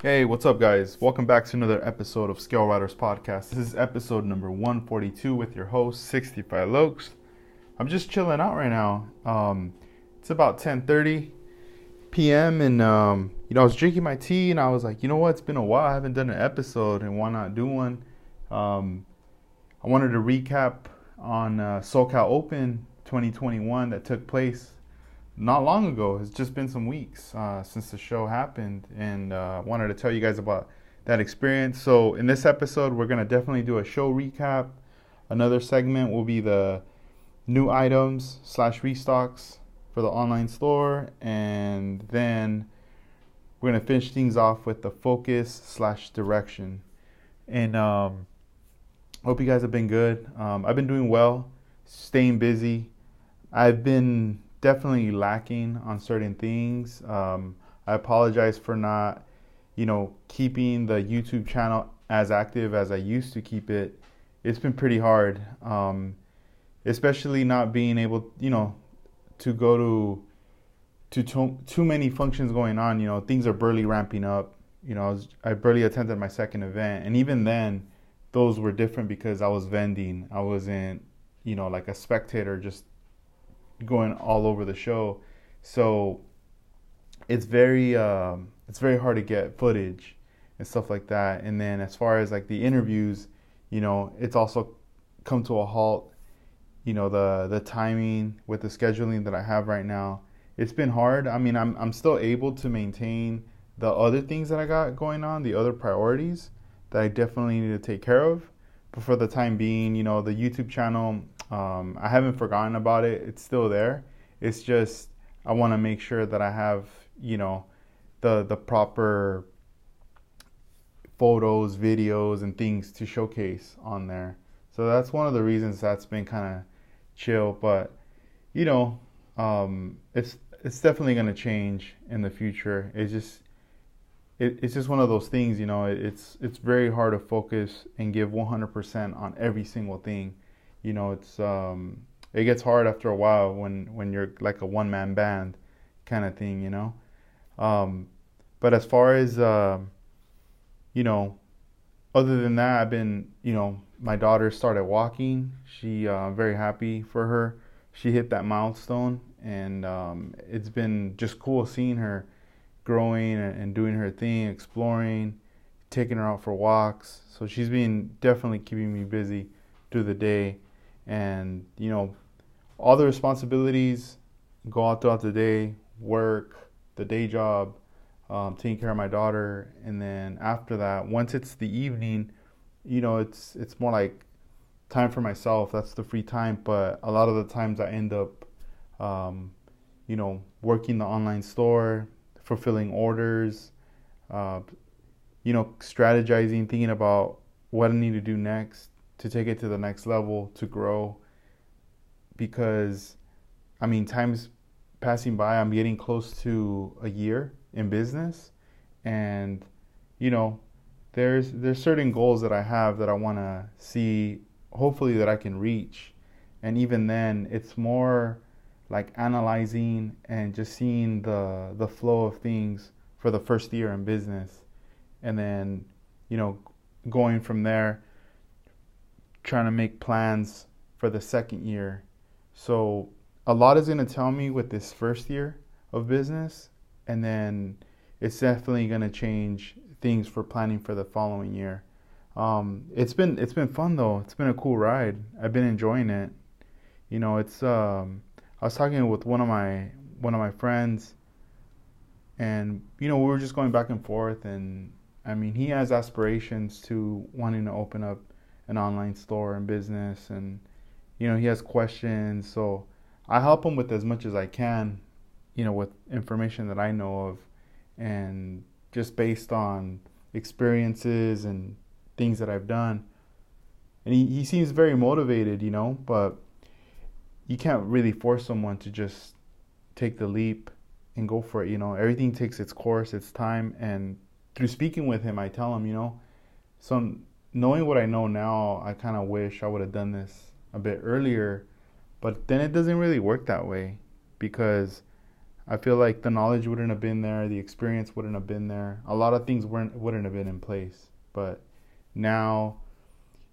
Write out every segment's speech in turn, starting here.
Hey, what's up, guys? Welcome back to another episode of Scale Riders Podcast. This is episode number 142 with your host, 65 Lokes. I'm just chilling out right now. Um, it's about 10:30 p.m. and um, you know I was drinking my tea and I was like, you know what? It's been a while. I haven't done an episode, and why not do one? Um, I wanted to recap on uh, SoCal Open 2021 that took place not long ago. It's just been some weeks uh, since the show happened, and uh, wanted to tell you guys about that experience. So, in this episode, we're gonna definitely do a show recap. Another segment will be the new items slash restocks for the online store, and then we're gonna finish things off with the focus slash direction. And um, hope you guys have been good. Um, I've been doing well, staying busy. I've been definitely lacking on certain things. Um, I apologize for not, you know, keeping the YouTube channel as active as I used to keep it. It's been pretty hard, um, especially not being able, you know, to go to to too, too many functions going on. You know, things are barely ramping up. You know, I, was, I barely attended my second event, and even then, those were different because I was vending. I wasn't, you know, like a spectator just going all over the show. So it's very um, it's very hard to get footage and stuff like that. And then as far as like the interviews, you know, it's also come to a halt. You know, the the timing with the scheduling that I have right now, it's been hard. I mean, I'm I'm still able to maintain the other things that I got going on, the other priorities that I definitely need to take care of. But for the time being, you know, the YouTube channel, um, I haven't forgotten about it. It's still there. It's just I want to make sure that I have you know the the proper photos, videos, and things to showcase on there. So that's one of the reasons that's been kind of chill. But you know, um, it's it's definitely going to change in the future. It's just it, it's just one of those things. You know, it, it's it's very hard to focus and give 100% on every single thing you know it's um it gets hard after a while when when you're like a one man band kind of thing you know? Um but as far as uh, you know other than that i've been you know my daughter started walking. She uh, very happy for her. She hit that milestone and um, it's been just cool seeing her growing and doing her thing exploring taking her out for walks. So she's been definitely keeping me busy through the day and you know all the responsibilities go out throughout the day work the day job um, taking care of my daughter. And then after that once it's the evening you know it's it's more like time for myself. That's the free time. But a lot of the times i end up um, you know working the online store fulfilling orders uh, you know strategizing thinking about what i need to do next to take it to the next level, to grow. Because, I mean, time's passing by. I'm getting close to a year in business, and you know, there's there's certain goals that I have that I want to see. Hopefully, that I can reach, and even then, it's more like analyzing and just seeing the the flow of things for the first year in business, and then you know, going from there trying to make plans for the second year. So a lot is going to tell me with this first year of business, and then it's definitely going to change things for planning for the following year. Um, it's been it's been fun though. It's been a cool ride. I've been enjoying it. You know, it's um, I was talking with one of my one of my friends, and you know we were just going back and forth, and I mean he has aspirations to wanting to open up an online store and business and you know he has questions. So i help him with as much as i can you know with information that i know of and just based on experiences and things that i've done. And he, he seems very motivated you know but you can't really force someone to just take the leap and go for it you know. Everything takes its course its time. And through speaking with him i tell him you know some knowing what I know now, I kind of wish I would have done this a bit earlier. But then it doesn't really work that way because, I feel like the knowledge wouldn't have been there, the experience wouldn't have been there. A lot of things weren't wouldn't have been in place. But now,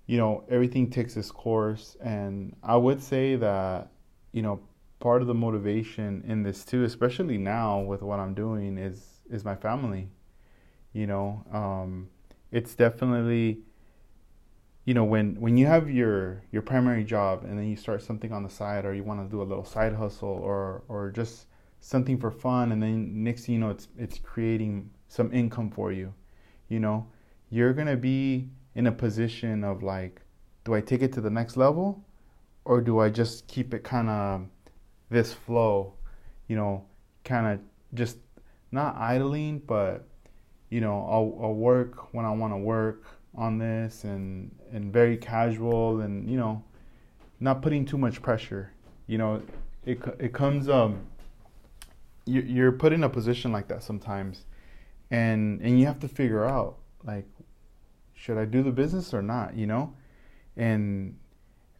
you know, everything takes its course and I would say that, you know, part of the motivation in this too, especially now with what I'm doing is is my family. You know, um, it's definitely you know when when you have your your primary job and then you start something on the side or you want to do a little side hustle or or just something for fun and then next thing you know it's it's creating some income for you you know you're going to be in a position of like do I take it to the next level or do I just keep it kind of this flow you know kind of just not idling but you know I'll, I'll work when I want to work on this and and very casual and you know not putting too much pressure you know it it comes um you you're put in a position like that sometimes and and you have to figure out like should I do the business or not you know? And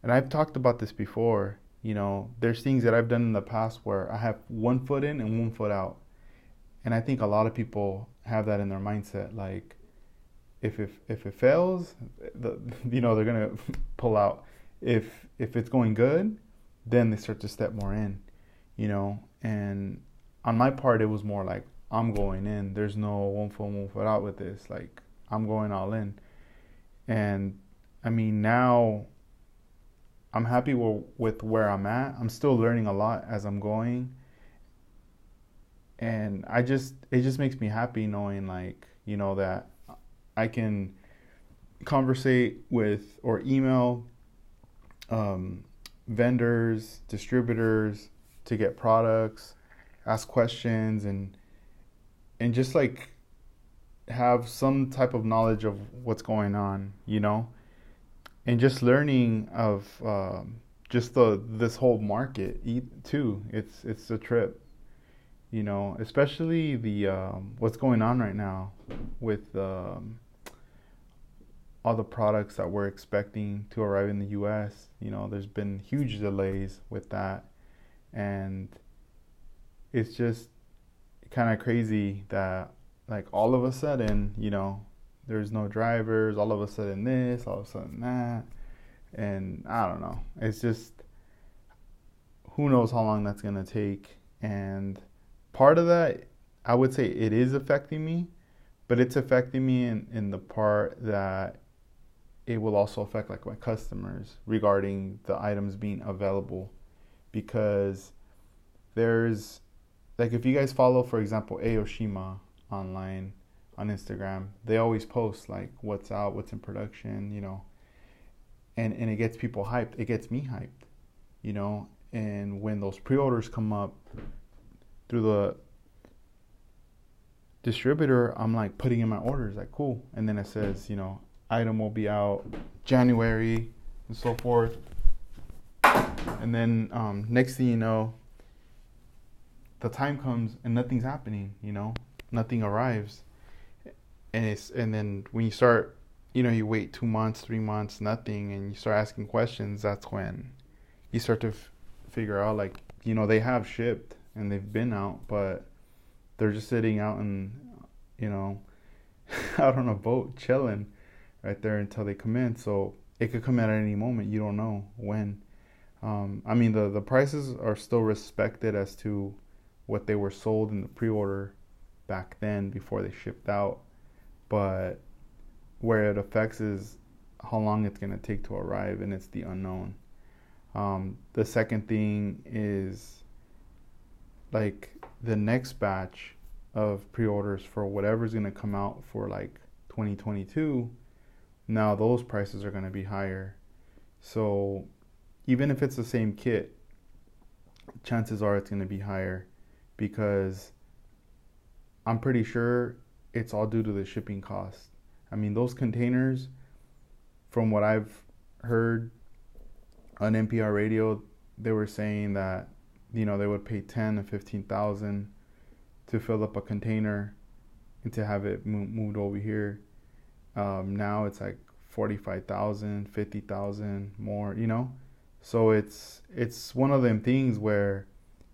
and I've talked about this before you know there's things that I've done in the past where I have one foot in and one foot out. And I think a lot of people have that in their mindset like if if if it fails, the, you know they're gonna pull out. If if it's going good, then they start to step more in, you know. And on my part, it was more like I'm going in. There's no one foot one foot out with this. Like I'm going all in. And I mean now, I'm happy with where I'm at. I'm still learning a lot as I'm going. And I just it just makes me happy knowing like you know that I can conversate with or email um, vendors, distributors to get products, ask questions, and and just like have some type of knowledge of what's going on, you know, and just learning of um, just the this whole market too. It's it's a trip, you know, especially the um, what's going on right now with um, all the products that we're expecting to arrive in the US. You know, there's been huge delays with that. And it's just kind of crazy that, like, all of a sudden, you know, there's no drivers, all of a sudden this, all of a sudden that. And I don't know. It's just, who knows how long that's going to take. And part of that, I would say it is affecting me, but it's affecting me in, in the part that it will also affect like my customers regarding the items being available because there's like if you guys follow for example Aoshima online on Instagram, they always post like what's out, what's in production, you know. And and it gets people hyped. It gets me hyped, you know. And when those pre-orders come up through the distributor, I'm like putting in my orders like cool. And then it says, you know, item will be out January and so forth. And then um, next thing you know, the time comes and nothing's happening. You know, nothing arrives, and it's and then when you start, you know, you wait two months, three months, nothing, and you start asking questions. That's when you start to f- figure out like you know they have shipped and they've been out, but they're just sitting out and you know out on a boat chilling right there until they come in. So it could come at any moment. You don't know when. Um, I mean, the, the prices are still respected as to what they were sold in the pre order back then before they shipped out. But where it affects is how long it's going to take to arrive, and it's the unknown. Um, the second thing is like the next batch of pre orders for whatever's going to come out for like 2022 now those prices are going to be higher. So even if it's the same kit, chances are it's going to be higher because I'm pretty sure it's all due to the shipping cost. I mean, those containers, from what I've heard on NPR radio, they were saying that you know they would pay ten to fifteen thousand to fill up a container and to have it moved over here. Um, now it's like 45,000, 50,000 more, you know? So it's it's one of them things where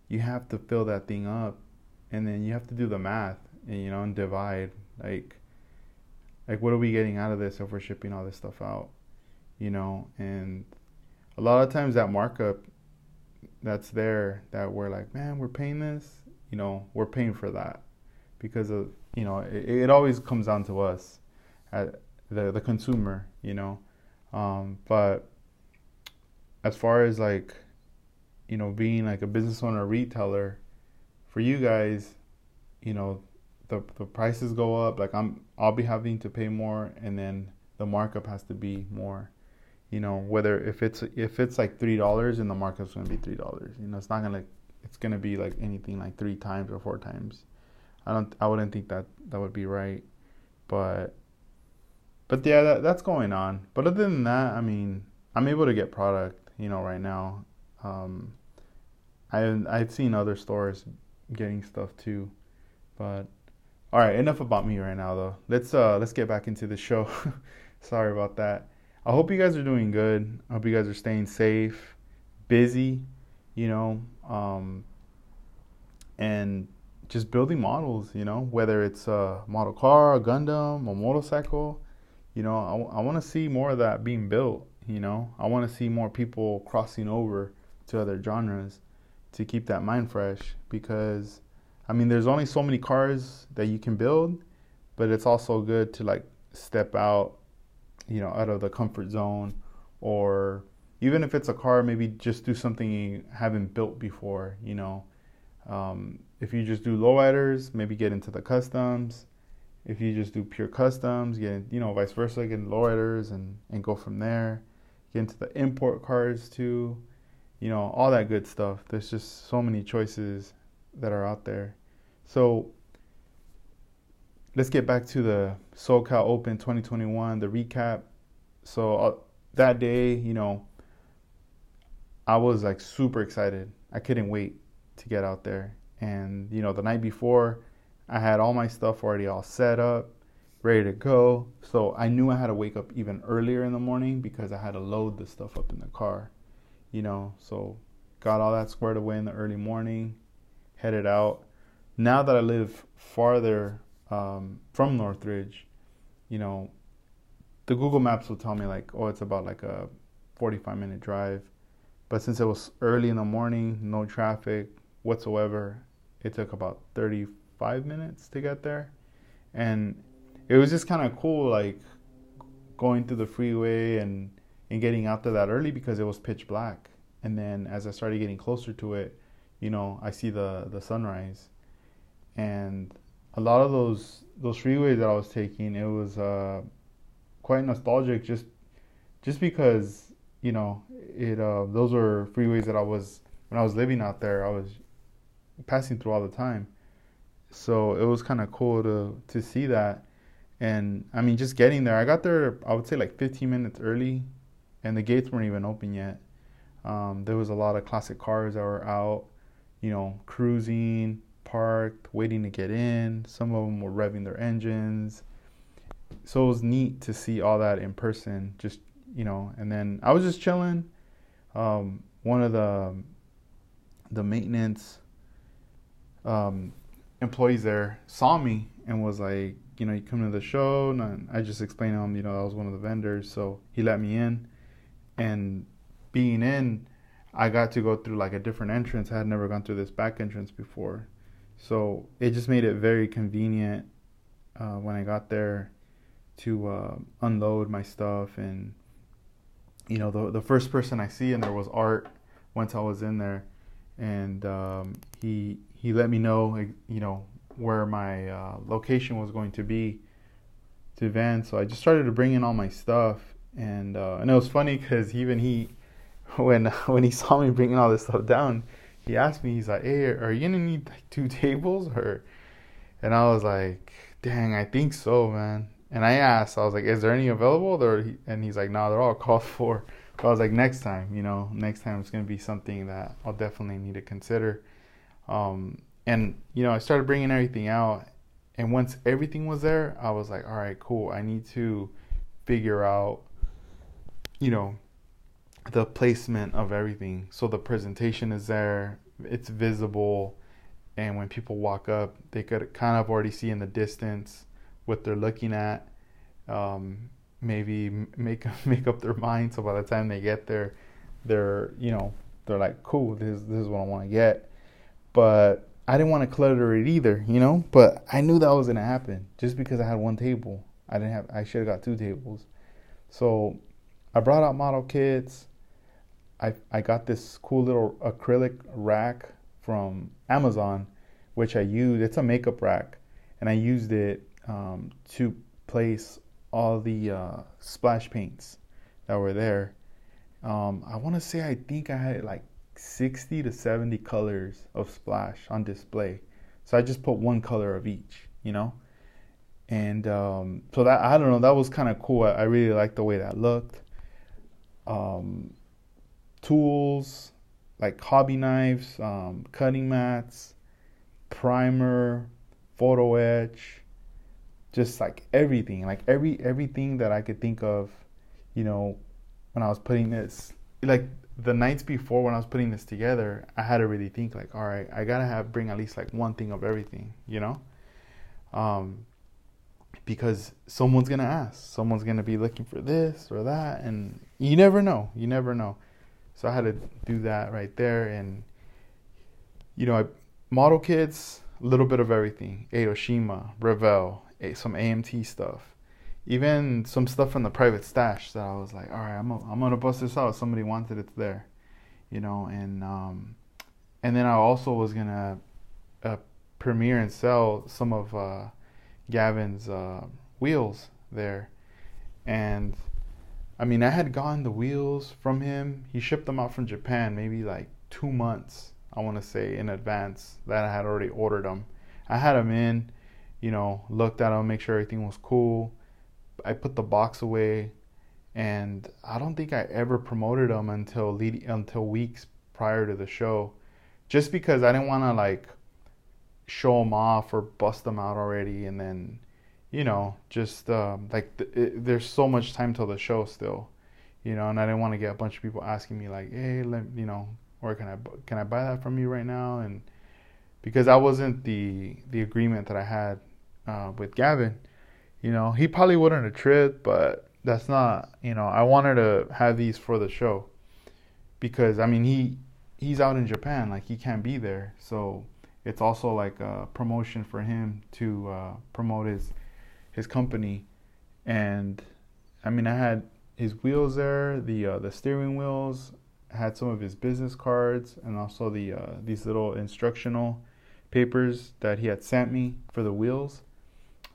you have to fill that thing up and then you have to do the math, and, you know, and divide like like what are we getting out of this if we're shipping all this stuff out, you know, and a lot of times that markup that's there that we're like, man, we're paying this, you know, we're paying for that because of you know it, it always comes down to us, the the consumer, you know, um, but as far as like you know being like a business owner, retailer, for you guys, you know, the the prices go up. Like I'm, I'll be having to pay more, and then the markup has to be more. You know, whether if it's if it's like three dollars and the markup's gonna be three dollars. You know, it's not gonna it's gonna be like anything like three times or four times. I don't I wouldn't think that that would be right, but but yeah, that, that's going on. But other than that, I mean, I'm able to get product. You know, right now, um, I I've seen other stores getting stuff too, but all right, enough about me right now though. Let's uh let's get back into the show. Sorry about that. I hope you guys are doing good. I hope you guys are staying safe, busy, you know, um, and just building models, you know, whether it's a model car, a Gundam, a motorcycle, you know, I, I want to see more of that being built, you know. I want to see more people crossing over to other genres to keep that mind fresh because I mean, there's only so many cars that you can build, but it's also good to like step out, you know, out of the comfort zone or even if it's a car, maybe just do something you haven't built before, you know. Um, if you just do lowriders, maybe get into the customs. If you just do pure customs, get you know vice versa, get lowriders and and go from there. Get into the import cars too, you know all that good stuff. There's just so many choices that are out there. So let's get back to the SoCal Open 2021, the recap. So uh, that day, you know, I was like super excited. I couldn't wait to get out there. And, you know, the night before, I had all my stuff already all set up, ready to go. So I knew I had to wake up even earlier in the morning because I had to load the stuff up in the car, you know. So got all that squared away in the early morning, headed out now that I live farther um, from Northridge, you know, the Google Maps will tell me like, oh, it's about like a 45 minute drive. But since it was early in the morning, no traffic whatsoever, it took about 35 minutes to get there. And it was just kind of cool, like going through the freeway and, and getting out there that early because it was pitch black. And then as I started getting closer to it, you know, I see the, the sunrise and a lot of those those freeways that I was taking, it was uh, quite nostalgic just just because you know it uh, those were freeways that I was when I was living out there I was passing through all the time so it was kind of cool to to see that and I mean just getting there I got there I would say like 15 minutes early and the gates weren't even open yet um, there was a lot of classic cars that were out you know cruising parked, waiting to get in. Some of them were revving their engines. So it was neat to see all that in person. Just you know, and then I was just chilling. Um, one of the the maintenance um, employees there saw me and was like, you know, you come to the show, and I just explained to him, you know, I was one of the vendors, so he let me in, and being in, I got to go through like a different entrance. I had never gone through this back entrance before, so it just made it very convenient uh, when I got there to uh, unload my stuff. And, you know, the, the first person I see in there was Art once I was in there. And um, he, he let me know, you know, where my uh, location was going to be to van. So I just started to bring in all my stuff. And, uh, and it was funny because even he, when, when he saw me bringing all this stuff down, he asked me, he's like, "Hey, are you gonna need like two tables or?" And I was like, "Dang, I think so, man." And I asked, I was like, "Is there any available?" Or and he's like, "No, they're all called for." But I was like, "Next time, you know, next time it's gonna be something that I'll definitely need to consider." Um, and you know, I started bringing everything out, and once everything was there, I was like, "All right, cool. I need to figure out, you know, the placement of everything. So the presentation is there, it's visible, and when people walk up, they could kind of already see in the distance what they're looking at. Um, maybe make make up their mind so by the time they get there, they're you know they're like, cool, this this is what I want to get. But I didn't want to clutter it either, you know. But I knew that was gonna happen just because I had one table. I didn't have. I should have got two tables. So I brought out model kits. I I got this cool little acrylic rack from Amazon, which I use. It's a makeup rack, and I used it um, to place all the uh, splash paints that were there. Um, I want to say I think I had like 60 to 70 colors of splash on display. So I just put one color of each, you know? And um, so that, I don't know, that was kind of cool. I, I really liked the way that looked. Um, tools like hobby knives, um, cutting mats, primer, photo etch, just like everything, like every everything that I could think of, you know, when I was putting this, like the nights before when I was putting this together, I had to really think like, all right, I gotta have bring at least like one thing of everything, you know, um, because someone's gonna ask, someone's gonna be looking for this or that, and you never know, you never know. So I had to do that right there, and you know, I model kits, a little bit of everything, Aoshima, Revell, some AMT stuff, even some stuff from the private stash that I was like, all right, I'm a, I'm gonna bust this out. Somebody wanted it there, you know, and um, and then I also was gonna uh, premiere and sell some of uh, Gavin's uh, wheels there, and I mean I had gotten the wheels from him. He shipped them out from Japan maybe like two months, I want to say, in advance that I had already ordered them. I had them in you know, looked at them, make sure everything was cool. I put the box away, and I don't think I ever promoted them until lead, until weeks prior to the show, just because I didn't want to like show them off or bust them out already, and then, you know, just um, like th- it, there's so much time till the show still, you know, and I didn't want to get a bunch of people asking me like, hey, let, you know, where can I can I buy that from you right now, and because that wasn't the the agreement that I had uh, with Gavin, you know, he probably wouldn't have tripped, but that's not, you know, I wanted to have these for the show because I mean he he's out in Japan, like he can't be there, so it's also like a promotion for him to uh, promote his his company, and I mean I had his wheels there, the uh, the steering wheels, had some of his business cards, and also the uh, these little instructional papers that he had sent me for the wheels.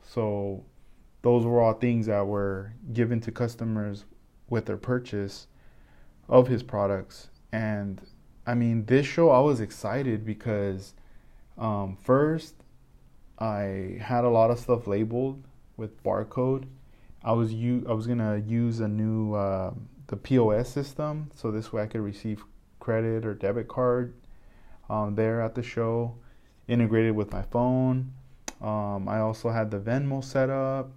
So those were all things that were given to customers with their purchase of his products. And I mean, this show I was excited because um, first I had a lot of stuff labeled with barcode. I was u- I was gonna use a new uh, the POS system, so this way I could receive credit or debit card um, there at the show, integrated with my phone. Um, I also had the Venmo set up,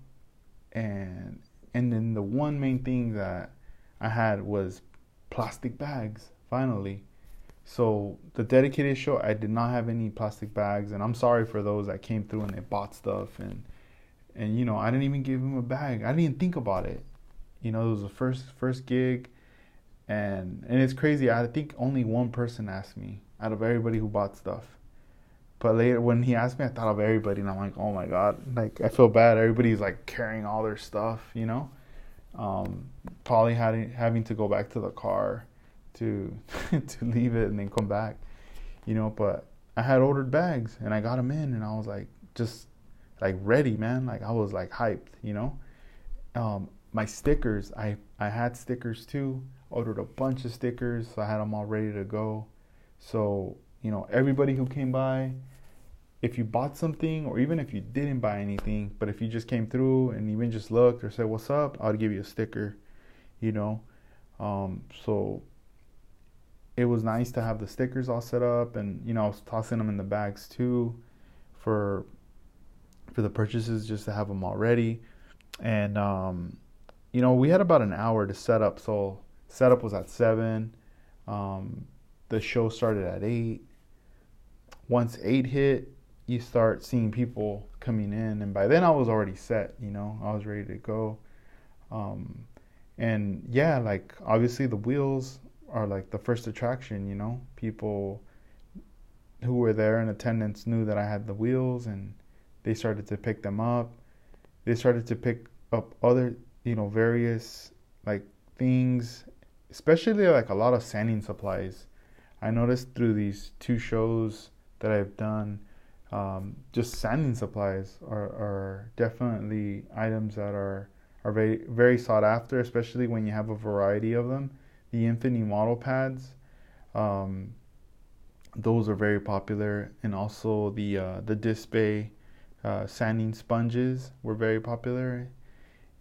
and and then the one main thing that I had was plastic bags. Finally, so the dedicated show, I did not have any plastic bags, and I'm sorry for those that came through and they bought stuff and and you know I didn't even give him a bag. I didn't even think about it. You know, it was the first first gig, and and it's crazy. I think only one person asked me out of everybody who bought stuff. But later, when he asked me, I thought of everybody, and I'm like, oh my god, like I feel bad. Everybody's like carrying all their stuff, you know. Um, probably having having to go back to the car to to leave it and then come back, you know. But I had ordered bags and I got them in, and I was like, just like ready, man. Like I was like hyped, you know. Um, my stickers, I I had stickers too. Ordered a bunch of stickers, so I had them all ready to go. So you know, everybody who came by, if you bought something or even if you didn't buy anything, but if you just came through and even just looked or said what's up, I'd give you a sticker, you know. Um, so it was nice to have the stickers all set up and you know, I was tossing them in the bags too for for the purchases just to have them all ready. And um, you know, we had about an hour to set up. So setup was at 7. Um, the show started at 8 once eight hit, you start seeing people coming in, and by then I was already set. You know, I was ready to go. Um, and yeah, like obviously the wheels are like the first attraction. You know, people who were there in attendance knew that I had the wheels, and they started to pick them up. They started to pick up other, you know, various like things, especially like a lot of sanding supplies. I noticed through these two shows that I've done, um, just sanding supplies are, are definitely items that are are very very sought after, especially when you have a variety of them. The Infini Model pads, um, those are very popular, and also the uh, the Disc Bay uh, sanding sponges were very popular,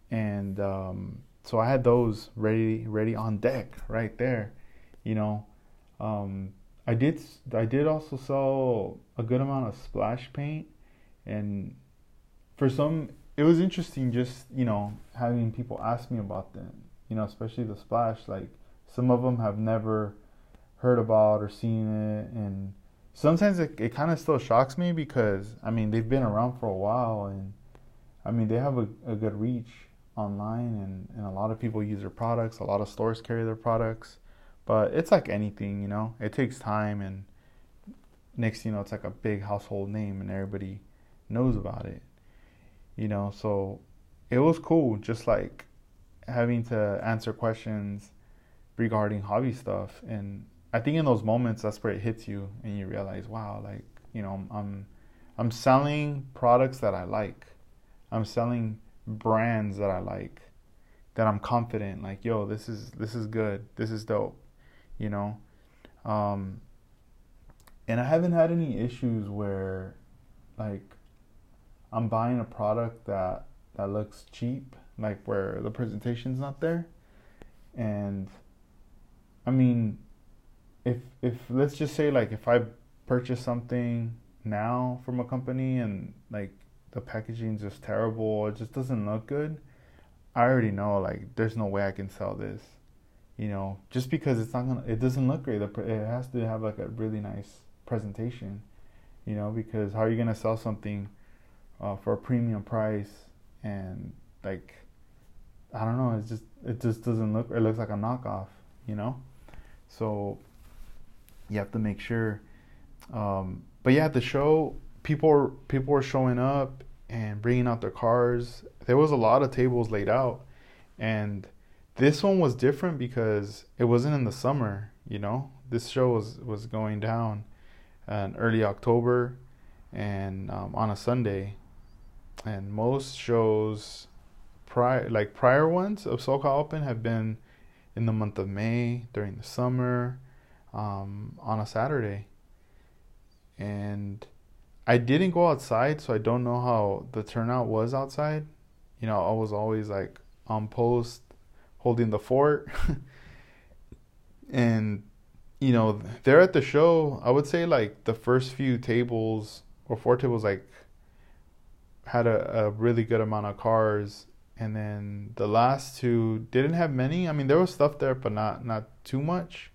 and um, so I had those ready ready on deck right there, you know. Um, I did I did also sell a good amount of splash paint, and for some it was interesting just you know having people ask me about them, you know, especially the splash. Like some of them have never heard about or seen it, and sometimes it, it kind of still shocks me because I mean they've been around for a while, and I mean they have a, a good reach online, and, and a lot of people use their products. A lot of stores carry their products, but it's like anything, you know, it takes time, and next you know it's like a big household name, and everybody knows about it, you know. So it was cool, just like having to answer questions regarding hobby stuff and I think in those moments that's where it hits you and you realize, wow, like you know, I'm I'm selling products that I like. I'm selling brands that I like. That I'm confident, like, yo, this is this is good. This is dope. You know, um, and I haven't had any issues where, like, I'm buying a product that that looks cheap, like where the presentation's not there, and I mean if if let's just say like if I purchase something now from a company and like the packaging is just terrible, it just doesn't look good, I already know like there's no way I can sell this. You know, just because it's not gonna, it doesn't look great. It has to have like a really nice presentation. You know, because how are you gonna sell something uh, for a premium price and like I don't know, it's just it just doesn't look. It looks like a knockoff. You know, so you have to make sure. Um, but yeah, the show people people were showing up and bringing out their cars. There was a lot of tables laid out, and this one was different because it wasn't in the summer. You know, this show was was going down in early October, and um, on a Sunday, and most shows prior like prior ones of SoCal Open have been in the month of May during the summer um, on a Saturday. And I didn't go outside, so I don't know how the turnout was outside. You know, I was always like on post holding the fort. and, you know, there at the show, I would say like the first few tables or four tables, like, had a, a really good amount of cars and then the last two didn't have many. I mean, there was stuff there, but not not too much.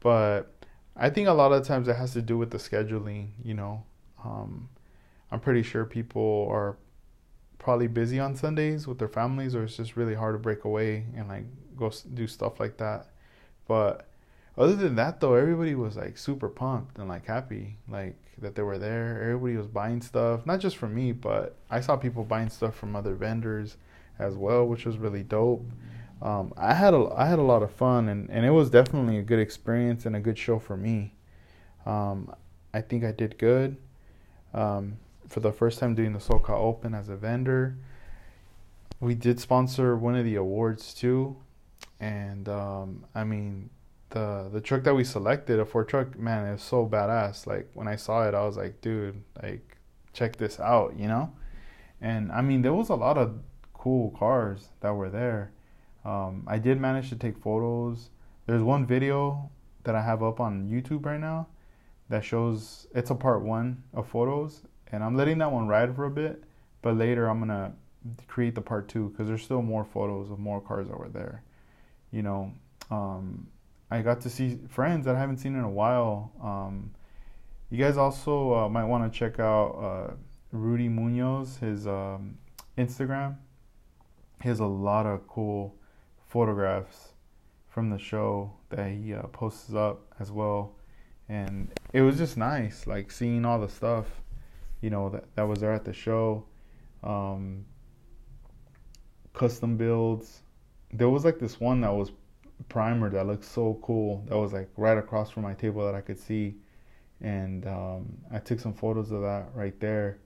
But I think a lot of times it has to do with the scheduling, you know. Um, I'm pretty sure people are probably busy on Sundays with their families, or it's just really hard to break away and like go do stuff like that. But other than that, though, everybody was like super pumped and like happy, like that they were there. Everybody was buying stuff, not just from me, but I saw people buying stuff from other vendors as well, which was really dope um, I had a I had a lot of fun and, and it was definitely a good experience and a good show for me. Um, I think I did good um, for the first time doing the SoCal Open as a vendor. We did sponsor one of the awards too, and um, I mean the the truck that we selected, a Ford truck, man, it was so badass. Like when I saw it, I was like, dude, like check this out, you know. And I mean, there was a lot of cool cars that were there um, I did manage to take photos. There's one video that I have up on YouTube right now that shows it's a part one of photos, and I'm letting that one ride for a bit. But later I'm gonna create the part two because there's still more photos of more cars that were there. You know, um, I got to see friends that I haven't seen in a while. Um, You guys also uh, might want to check out uh, Rudy Munoz, his um, Instagram. He has a lot of cool photographs from the show that he uh, posts up as well. And it was just nice, like seeing all the stuff, you know, that, that was there at the show. Um, custom builds. There was like this one that was primer that looked so cool. That was like right across from my table that I could see. And um, I took some photos of that right there.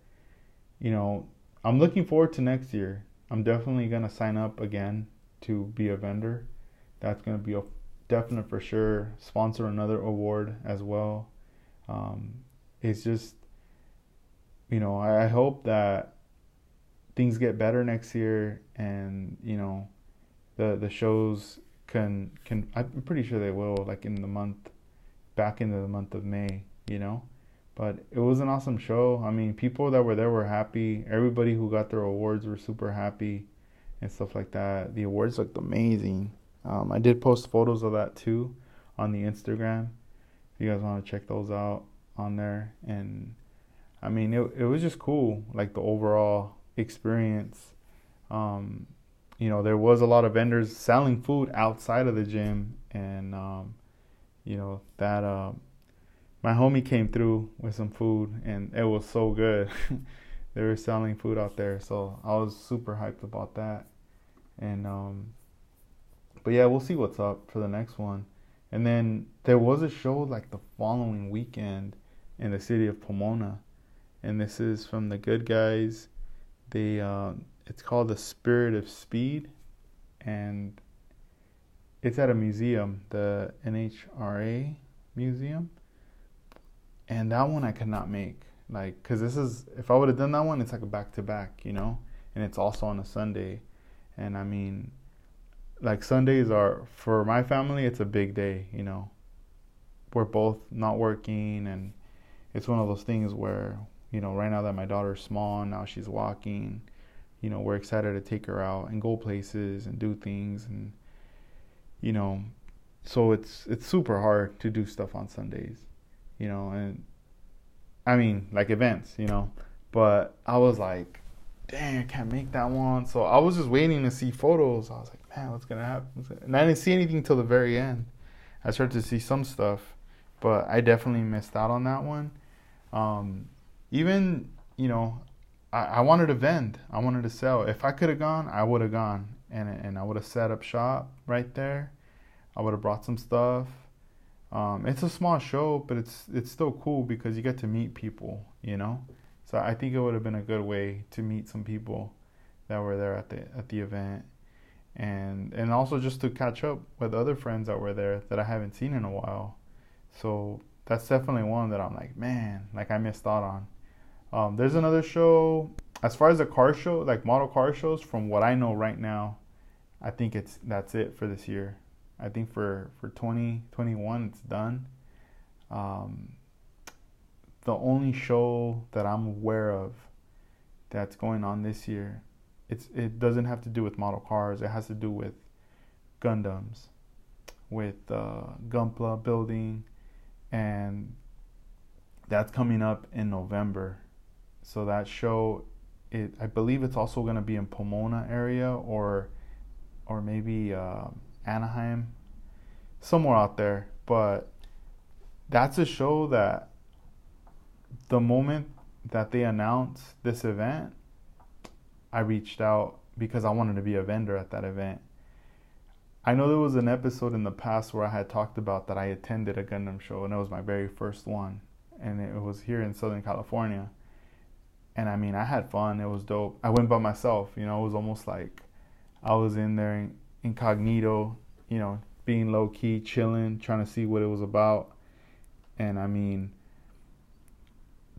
You know, I'm looking forward to next year. I'm definitely going to sign up again to be a vendor. That's going to be a definite for sure. Sponsor another award as well. Um, it's just, you know, I, hope that things get better next year and, you know, the, the shows can can I'm pretty sure they will like in the month back into the month of May, you know. But it was an awesome show. I mean, people that were there were happy. Everybody who got their awards were super happy and stuff like that. The awards looked amazing. Um, I did post photos of that too on the Instagram. If you guys want to check those out on there, and I mean, it it was just cool, like the overall experience. Um, you know, there was a lot of vendors selling food outside of the gym, and um, you know that uh, my homie came through with some food, and it was so good. they were selling food out there, so I was super hyped about that. And um, but yeah, we'll see what's up for the next one. And then there was a show like the following weekend in the city of Pomona, and this is from the good guys. They uh, it's called the Spirit of Speed, and it's at a museum, the NHRA museum. And that one I could not make, like, cause this is if I would have done that one, it's like a back to back, you know, and it's also on a Sunday, and I mean, like Sundays are for my family, it's a big day, you know. We're both not working, and it's one of those things where you know, right now that my daughter's small, now she's walking you know, we're excited to take her out and go places and do things and you know, so it's it's super hard to do stuff on Sundays, you know, and I mean, like events, you know, but I was like, dang, I can't make that one. So I was just waiting to see photos. I was like, man, what's gonna happen? And I didn't see anything till the very end. I started to see some stuff, but I definitely missed out on that one. Um, even you know, I, I wanted to vend. I wanted to sell. If I could have gone, I would have gone, and and I would have set up shop right there. I would have brought some stuff. Um, it's a small show, but it's it's still cool because you get to meet people, you know. So I think it would have been a good way to meet some people that were there at the at the event, and and also just to catch up with other friends that were there that I haven't seen in a while. So that's definitely one that I'm like, man, like I missed out on. Um, there's another show. As far as the car show, like model car shows, from what I know right now, I think it's that's it for this year. I think for for 2021 it's done. Um, the only show that I'm aware of that's going on this year, it's it doesn't have to do with model cars. It has to do with Gundams, with uh, Gunpla building, and that's coming up in November. So that show, it I believe it's also going to be in Pomona area or or maybe uh, Anaheim, somewhere out there. But that's a show that the moment that they announced this event, I reached out because I wanted to be a vendor at that event. I know there was an episode in the past where I had talked about that I attended a Gundam show, and it was my very first one, and it was here in Southern California and I mean, I had fun. It was dope. I went by myself. You know, it was almost like I was in there incognito. You know, being low key, chilling, trying to see what it was about. And I mean,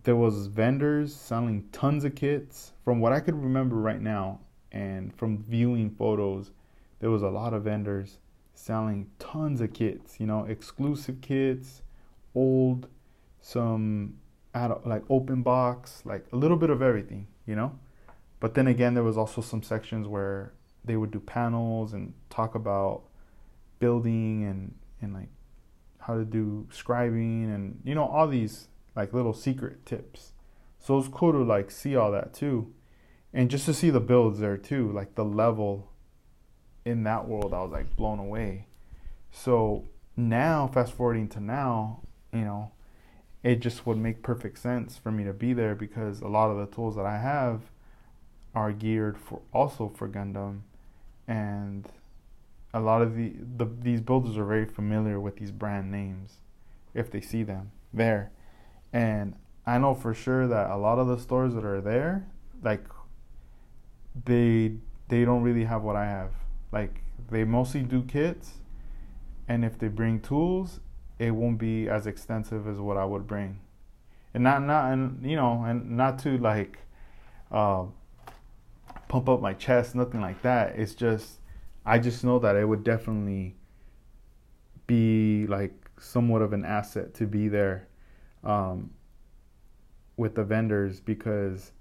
there was vendors selling tons of kits. From what I could remember right now, and from viewing photos, there was a lot of vendors selling tons of kits. You know, exclusive kits, old, some like open box, like a little bit of everything, you know. But then again, there was also some sections where they would do panels and talk about building and and like how to do scribing and you know all these like little secret tips. So it's cool to like see all that too. And just to see the builds there too, like the level in that world, I was like blown away. So now, fast forwarding to now, you know, it just would make perfect sense for me to be there because a lot of the tools that I have are geared for also for Gundam, and a lot of the, the these builders are very familiar with these brand names if they see them there, and I know for sure that a lot of the stores that are there, like they they don't really have what I have. Like they mostly do kits, and if they bring tools, it won't be as extensive as what I would bring, and not not and you know and not to like uh, pump up my chest, nothing like that. It's just I just know that it would definitely be like somewhat of an asset to be there um, with the vendors because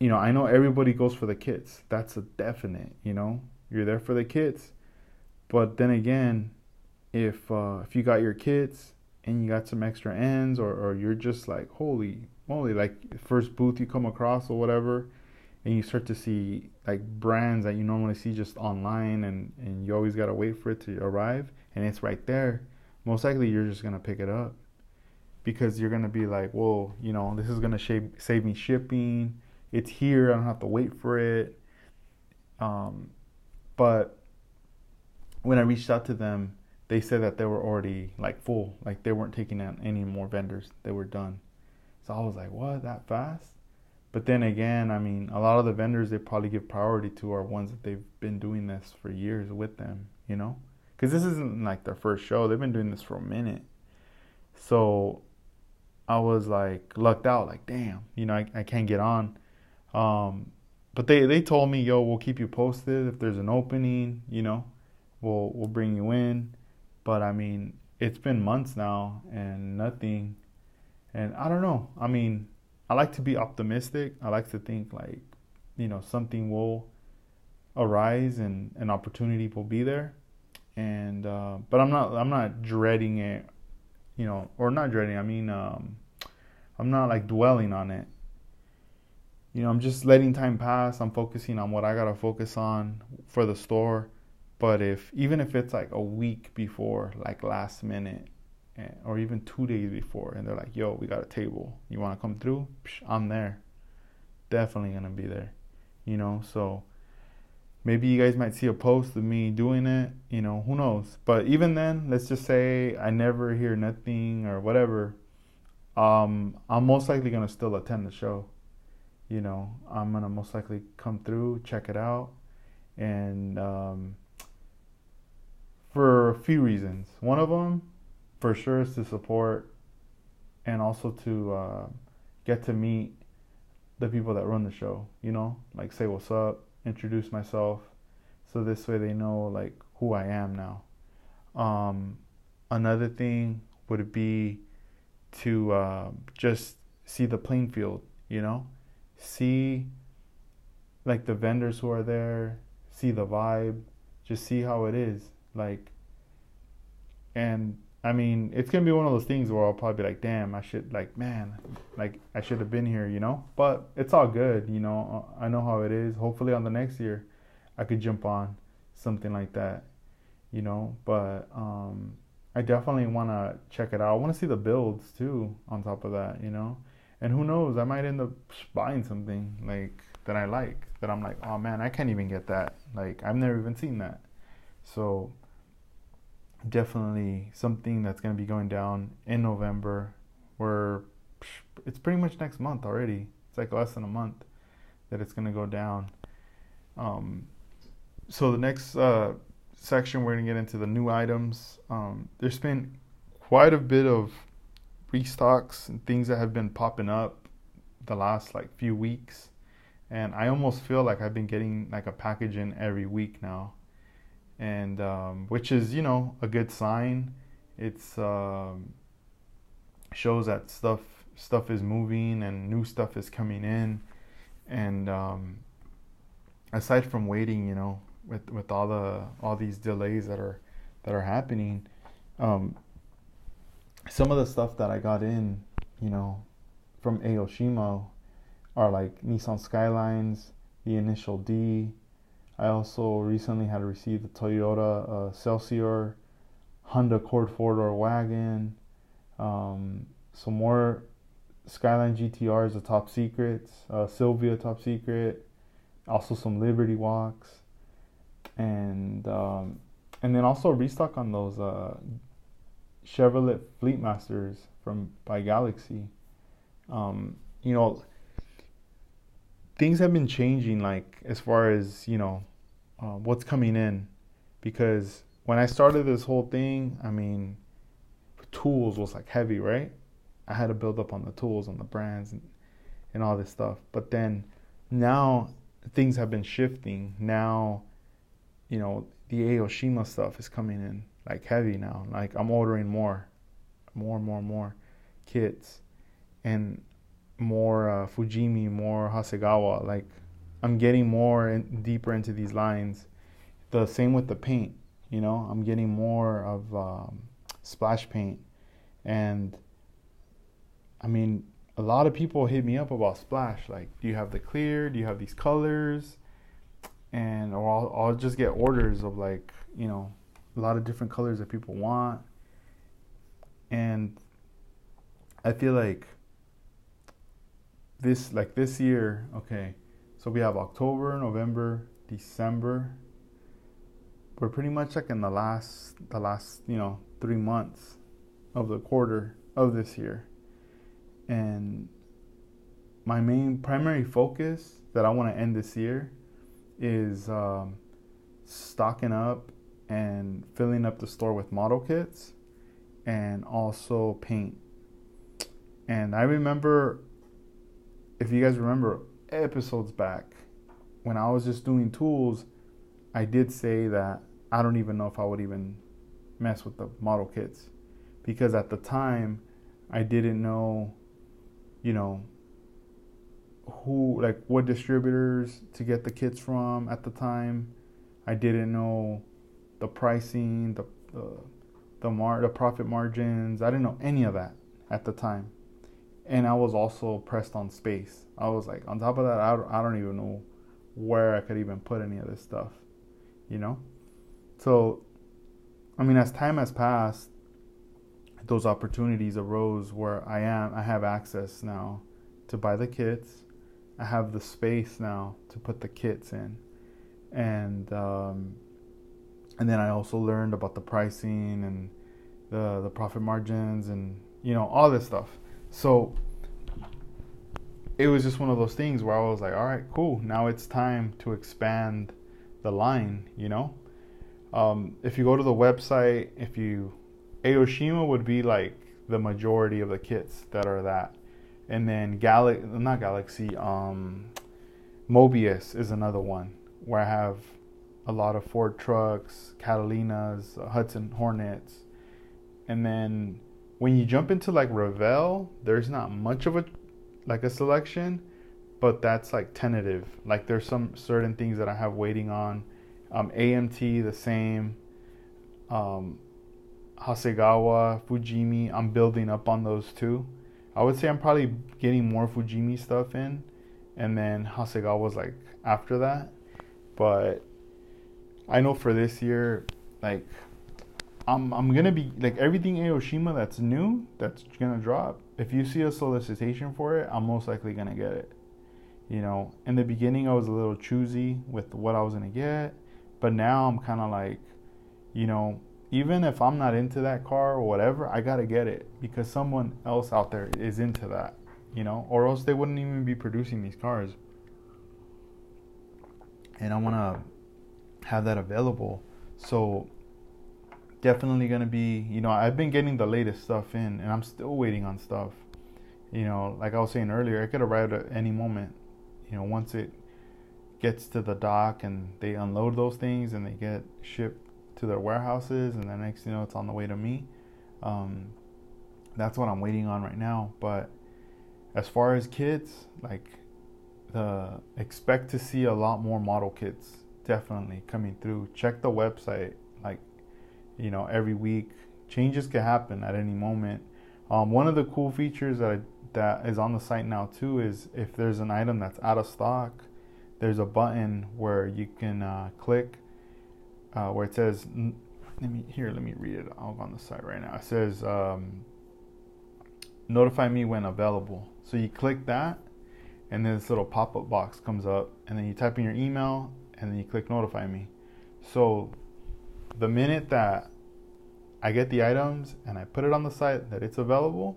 you know I know everybody goes for the kits. That's a definite. You know you're there for the kits, but then again if uh, if you got your kits and you got some extra ends or, or you're just like holy moly like first booth you come across or whatever and you start to see like brands that you normally see just online and, and you always got to wait for it to arrive and it's right there most likely you're just going to pick it up because you're going to be like whoa you know this is going to save, save me shipping. It's here. I don't have to wait for it. Um, but when i reached out to them they said that they were already like full, like they weren't taking in any more vendors. They were done. So I was like, what, that fast? But then again, I mean, a lot of the vendors they probably give priority to are ones that they've been doing this for years with them, you know? Because this isn't like their first show. They've been doing this for a minute. So I was like lucked out, like, damn, you know, I, I can't get on. Um, but they, they told me, yo, we'll keep you posted if there's an opening, you know, we'll, we'll bring you in. But I mean, it's been months now and nothing. And I don't know. I mean, I like to be optimistic. I like to think like, you know, something will arise and an opportunity will be there. And uh, but I'm not I'm not dreading it, you know, or not dreading. I mean, um, I'm not like dwelling on it. You know, I'm just letting time pass. I'm focusing on what I gotta focus on for the store but if even if it's like a week before, like last minute, or even two days before, and they're like, "Yo, we got a table. You want to come through?" Psh, I'm there. Definitely gonna be there. You know, so maybe you guys might see a post of me doing it. You know, who knows? But even then, let's just say I never hear nothing or whatever. Um, I'm most likely gonna still attend the show. You know, I'm gonna most likely come through, check it out, and um, for a few reasons. One of them, for sure, is to support and also to uh, get to meet the people that run the show. You know, like say what's up, introduce myself, so this way they know like who I am now. Um, another thing would be to uh, just see the playing field. You know, see like the vendors who are there, see the vibe, just see how it is like, and I mean, it's gonna be one of those things where I'll probably be like, damn, I should like, man, like I should have been here, you know. But it's all good, you know. I know how it is. Hopefully, on the next year, I could jump on something like that, you know. But um, I definitely want to check it out. I want to see the builds too. On top of that, you know. And who knows? I might end up buying something like that I like. That I'm like, oh man, I can't even get that. Like I've never even seen that. So definitely something that's going to be going down in November. Where it's pretty much next month already. It's like less than a month that it's going to go down. Um, so the next uh, section, we're going to get into the new items. Um, there's been quite a bit of restocks and things that have been popping up the last like few weeks and i almost feel like i've been getting like a package in every week now and um, which is you know a good sign. It's um, shows that stuff stuff is moving and new stuff is coming in, and um, aside from waiting, you know, with with all the all these delays that are that are happening, um, some of the stuff that I got in you know, from Aoshima are like Nissan Skylines, the initial D. I also recently had received a Toyota uh, Celsior, Honda Accord four door wagon, um, some more Skyline GTRs, the top secrets, uh, Silvia top secret, also some Liberty walks, and um, and then also restock on those uh, Chevrolet Fleetmasters from by Galaxy. Um, you know, things have been changing, like as far as you know, uh, what's coming in, because when I started this whole thing, I mean, tools was like heavy, right? I had to build up on the tools, on the brands, and and all this stuff. But then now things have been shifting. Now, you know, the Aoshima stuff is coming in like heavy now. Like I'm ordering more, more, more, more kits, and more uh, Fujimi, more Hasegawa. Like I'm getting more in, deeper into these lines. The same with the paint. You know, I'm getting more of um, splash paint, and I mean, a lot of people hit me up about splash. Like, do you have the clear? Do you have these colors? And or I'll, I'll just get orders of like you know a lot of different colors that people want. And I feel like this like this year, okay. So we have October, November, December. We're pretty much like in the last the last, you know, 3 months of the quarter of this year. And my main primary focus that I want to end this year is um, stocking up and filling up the store with model kits and also paint. And I remember, if you guys remember episodes back, when I was just doing tools, I did say that I don't even know if I would even mess with the model kits because at the time I didn't know, you know, who, like, what distributors to get the kits from at the time. I didn't know the pricing, the the the, mar- the profit margins. I didn't know any of that at the time, and I was also pressed on space. I was like, on top of that, I don't, I don't even know where I could even put any of this stuff, you know. So, I mean, as time has passed, those opportunities arose where I am. I have access now to buy the kits. I have the space now to put the kits in, and um, and then I also learned about the pricing and the the profit margins and you know all this stuff. So it was just one of those things where I was like, all right, cool. Now it's time to expand the line. You know, um, if you go to the website, if you Aoshima would be like the majority of the kits that are that, and then Galaxy, not Galaxy, um, Moebius is another one where I have a lot of Ford trucks, Catalinas, Hudson Hornets. And then when you jump into like Revell, there's not much of a like a selection, but that's like tentative. Like there's some certain things that I have waiting on. Um, AMT the same. Um, Hasegawa, Fujimi, I'm building up on those too. I would say I'm probably getting more Fujimi stuff in, and then Hasegawa's like after that. But I know for this year, like I'm I'm gonna be like everything Aoshima that's new that's gonna drop. If you see a solicitation for it, I'm most likely gonna get it. You know, in the beginning I was a little choosy with what I was gonna get, but now I'm kind of like, you know, even if I'm not into that car or whatever, I gotta get it because someone else out there is into that. You know, or else they wouldn't even be producing these cars. And I wanna have that available. So definitely going to be, you know, I've been getting the latest stuff in and I'm still waiting on stuff. You know, like I was saying earlier, it could arrive at any moment. You know, once it gets to the dock and they unload those things and they get shipped to their warehouses and then next you know it's on the way to me. Um, that's what I'm waiting on right now. But as far as kids, like the expect to see a lot more model kits definitely coming through. Check the website like you know every week. Changes can happen at any moment. Um, one of the cool features that I, that is on the site now too is if there's an item that's out of stock, there's a button where you can uh, click uh, where it says let me here let me read it I'll go on the site right now it says um, notify me when available so you click that and then this little pop-up box comes up and then you type in your email and then you click notify me so the minute that I get the items and I put it on the site that it's available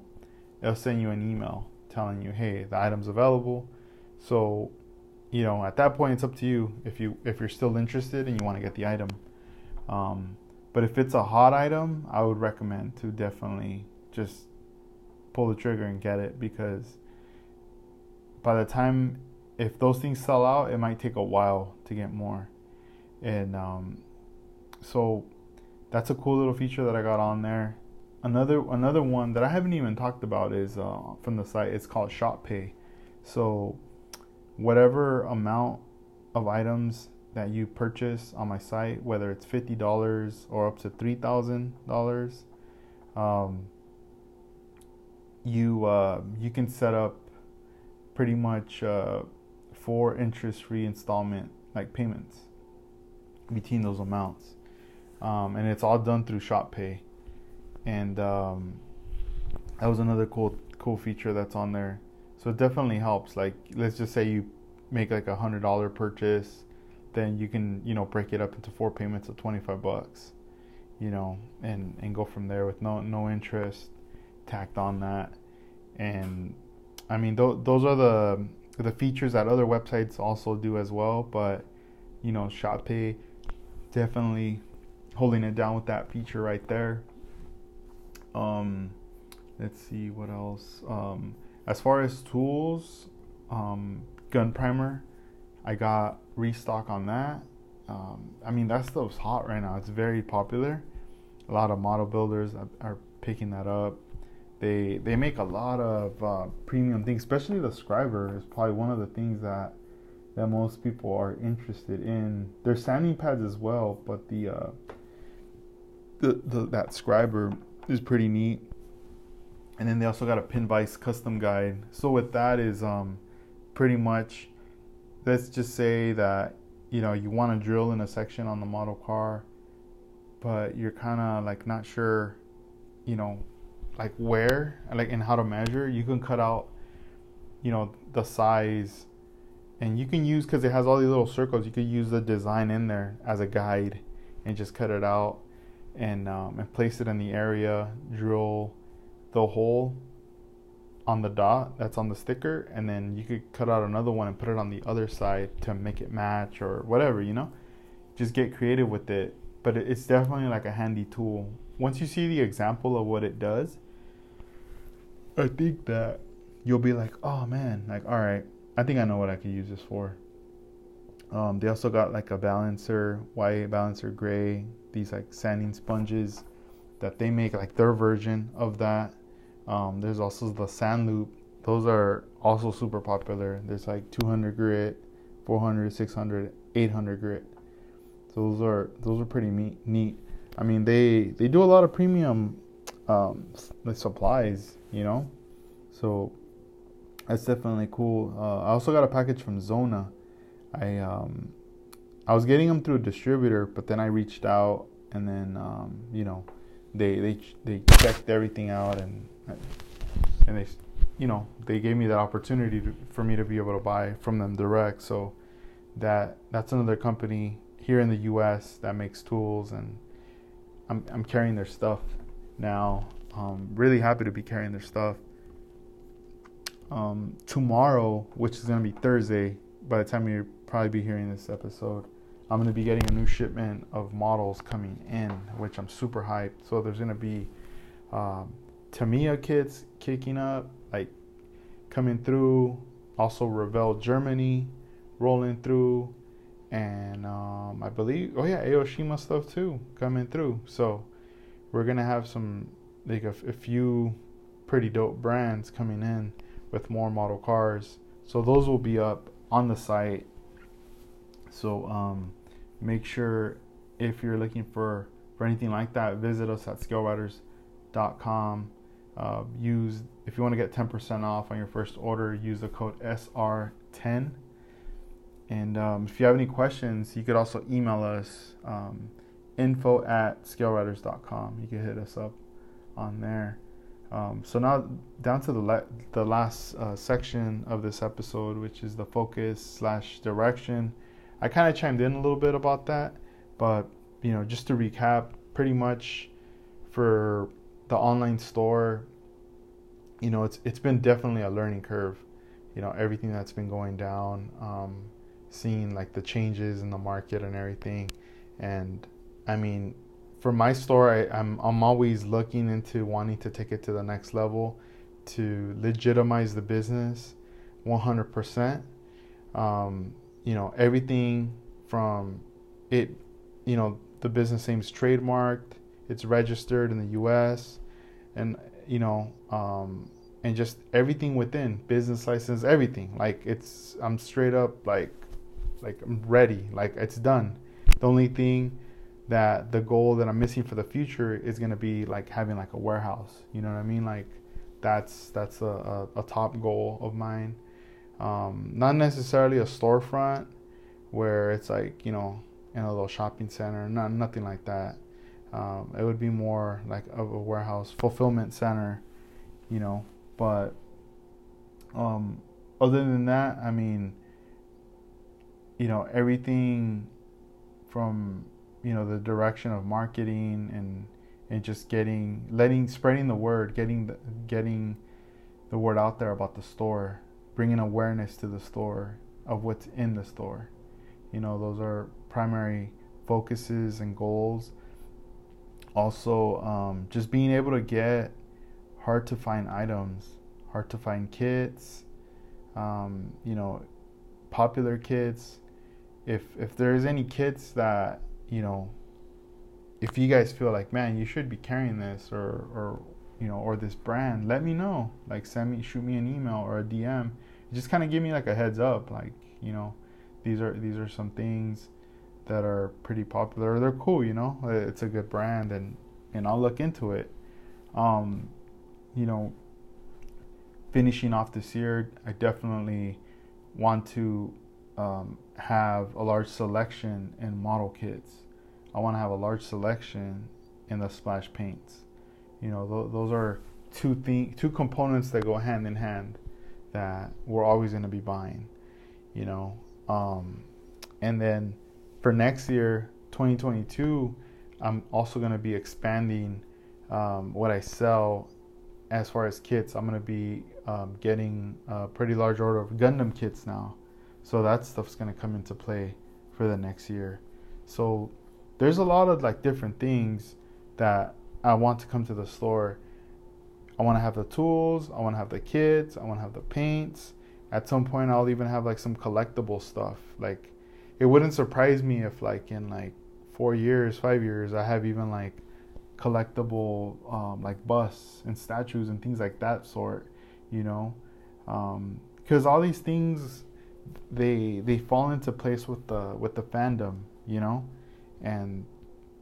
it'll send you an email telling you hey the item's available so you know at that point it's up to you if you if you're still interested and you want to get the item um, but if it's a hot item, I would recommend to definitely just pull the trigger and get it because by the time if those things sell out, it might take a while to get more. And um, so that's a cool little feature that I got on there. Another another one that I haven't even talked about is uh, from the site. It's called Shop Pay. So whatever amount of items that you purchase on my site, whether it's fifty dollars or up to three thousand um, dollars, you uh, you can set up pretty much uh, four interest-free installment like payments between those amounts, um, and it's all done through Shop Pay, and um, that was another cool cool feature that's on there. So it definitely helps. Like let's just say you make like a hundred dollar purchase then you can you know break it up into four payments of 25 bucks you know and and go from there with no no interest tacked on that and i mean th- those are the the features that other websites also do as well but you know ShopPay definitely holding it down with that feature right there um let's see what else um as far as tools um Gunprimer I got restock on that. Um, I mean, that stuff's hot right now. It's very popular. A lot of model builders are, picking that up. They they make a lot of uh, premium things, especially the scriber is probably one of the things that that most people are interested in. There's sanding pads as well, but the uh, the, the that scriber is pretty neat. And then they also got a pin vise custom guide. So with that is um pretty much let's just say that you know you want to drill in a section on the model car but you're kind of like not sure you know like where like and how to measure you can cut out you know the size and you can use because it has all these little circles you could use the design in there as a guide and just cut it out and um, and place it in the area drill the hole on the dot that's on the sticker and then you could cut out another one and put it on the other side to make it match or whatever you know? Just get creative with it. But it's definitely like a handy tool. Once you see the example of what it does i think that you'll be like oh man like all right i think i know what i could use this for. Um, they also got like a balancer white balancer gray these like sanding sponges that they make like their version of that um, there's also the sand loop. Those are also super popular. There's like 200 grit, 400, 600, 800 grit. So those are those are pretty neat. I mean, they they do a lot of premium um, supplies, you know. So that's definitely cool. Uh, I also got a package from Zona. I um, I was getting them through a distributor, but then I reached out, and then um, you know, they they they checked everything out and and they, you know, they gave me that opportunity to, for me to be able to buy from them direct. So that that's another company here in the U.S. that makes tools, and I'm I'm carrying their stuff now. Um, really happy to be carrying their stuff. Um, tomorrow, which is gonna be Thursday, by the time you probably be hearing this episode, I'm gonna be getting a new shipment of models coming in, which I'm super hyped. So there's gonna be um, Tamiya kits kicking up, like coming through. Also, Revell Germany rolling through, and um, I believe, oh yeah, Aoshima stuff too coming through. So we're gonna have some like a few pretty dope brands coming in with more model cars. So those will be up on the site. So um, make sure if you're looking for for anything like that, visit us at scaleriders.com uh, use if you want to get 10% off on your first order, use the code SR10. And um, if you have any questions, you could also email us um, info at scaleriders.com. You can hit us up on there. Um, so now down to the le- the last uh, section of this episode, which is the focus slash direction. I kind of chimed in a little bit about that, but you know, just to recap, pretty much for the online store, you know, it's it's been definitely a learning curve. You know, everything that's been going down, um, seeing like the changes in the market and everything, and I mean, for my store, I, I'm I'm always looking into wanting to take it to the next level, to legitimize the business, 100%. Um, you know, everything from it, you know, the business name's trademarked, it's registered in the U.S., and you know, um, and just everything within business license, everything. Like it's, I'm straight up like, like I'm ready. Like it's done. The only thing that the goal that I'm missing for the future is gonna be like having like a warehouse. You know what I mean? Like that's that's a, a, a top goal of mine. Um, not necessarily a storefront where it's like you know in a little shopping center. Not nothing like that. Um, it would be more like a, a warehouse fulfillment center, you know. But um, other than that, I mean, you know, everything from you know the direction of marketing and and just getting letting spreading the word getting the, getting the word out there about the store bringing awareness to the store of what's in the store. You know those are primary focuses and goals. Also um, just being able to get hard to find items hard to find kits um, you know popular kits. If if there's any kits that you know, if you guys feel like, man, you should be carrying this or, or, you know, or this brand, let me know. Like, send me, shoot me an email or a DM. Just kind of give me like a heads up. Like, you know, these are these are some things that are pretty popular. They're cool, you know. It's a good brand, and and I'll look into it. Um, you know, finishing off this year, I definitely want to um, have a large selection in model kits. I want to have a large selection in the splash paints. You know, th- those are two thing, two components that go hand in hand that we're always going to be buying. You know, um, and then for next year, 2022, I'm also going to be expanding um, what I sell as far as kits. I'm going to be um, getting a pretty large order of Gundam kits now. So that stuff's gonna come into play for the next year. So there's a lot of like different things that I want to come to the store. I want to have the tools. I want to have the kits. I want to have the paints. At some point, I'll even have like some collectible stuff. Like, it wouldn't surprise me if like in like four years, five years, I have even like collectible um, like busts and statues and things like that sort. You know, because um, all these things they they fall into place with the with the fandom, you know, and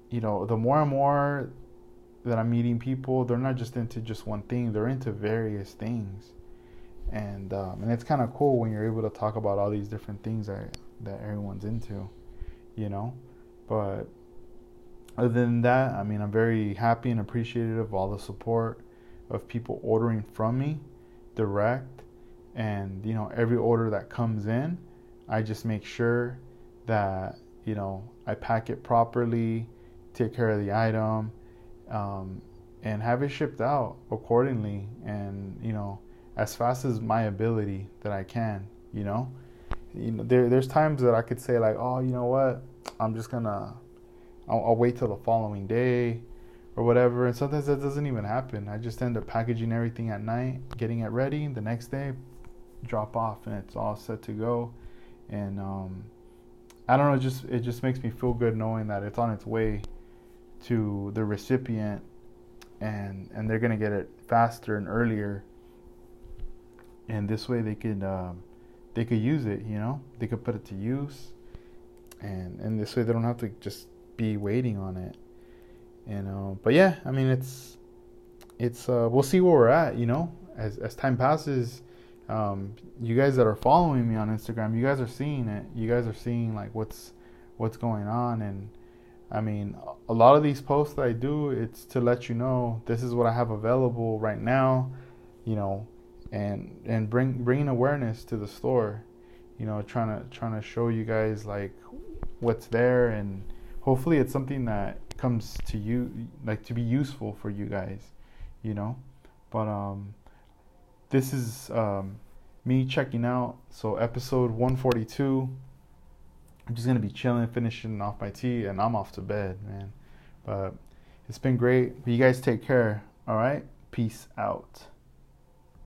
you know the more and more that I'm meeting people, they're not just into just one thing; they're into various things, and um, and it's kind of cool when you're able to talk about all these different things that that everyone's into, you know, but. Other than that, I mean, I'm very happy and appreciative of all the support of people ordering from me direct and you know every order that comes in i just make sure that you know i pack it properly take care of the item um, and have it shipped out accordingly and you know as fast as my ability that i can you know? You know there, there's times that i could say like oh you know what? I'm just gonna I'll, I'll wait till the following day or whatever and sometimes that doesn't even happen. I just end up packaging everything at night getting it ready the next day drop off and it's all set to go. And um, I don't know, it just it just makes me feel good knowing that it's on its way to the recipient, and and they're gonna get it faster and earlier. And this way they could um, they could use it, you know, they could put it to use, and and this way they don't have to just be waiting on it, you know. But yeah, I mean it's it's uh, we'll see where we're at. You know, as as time passes, um, you guys that are following me on Instagram, you guys are seeing it. You guys are seeing like what's what's going on, and I mean, a lot of these posts that I do, it's to let you know this is what I have available right now. You know, and and bring bringing awareness to the store. You know, trying to trying to show you guys like what's there and hopefully it's something that comes to you like to be useful for you guys you know but um this is um me checking out so episode 142 i'm just gonna be chilling finishing off my tea and i'm off to bed man. But it's been great. You guys take care all right? Peace out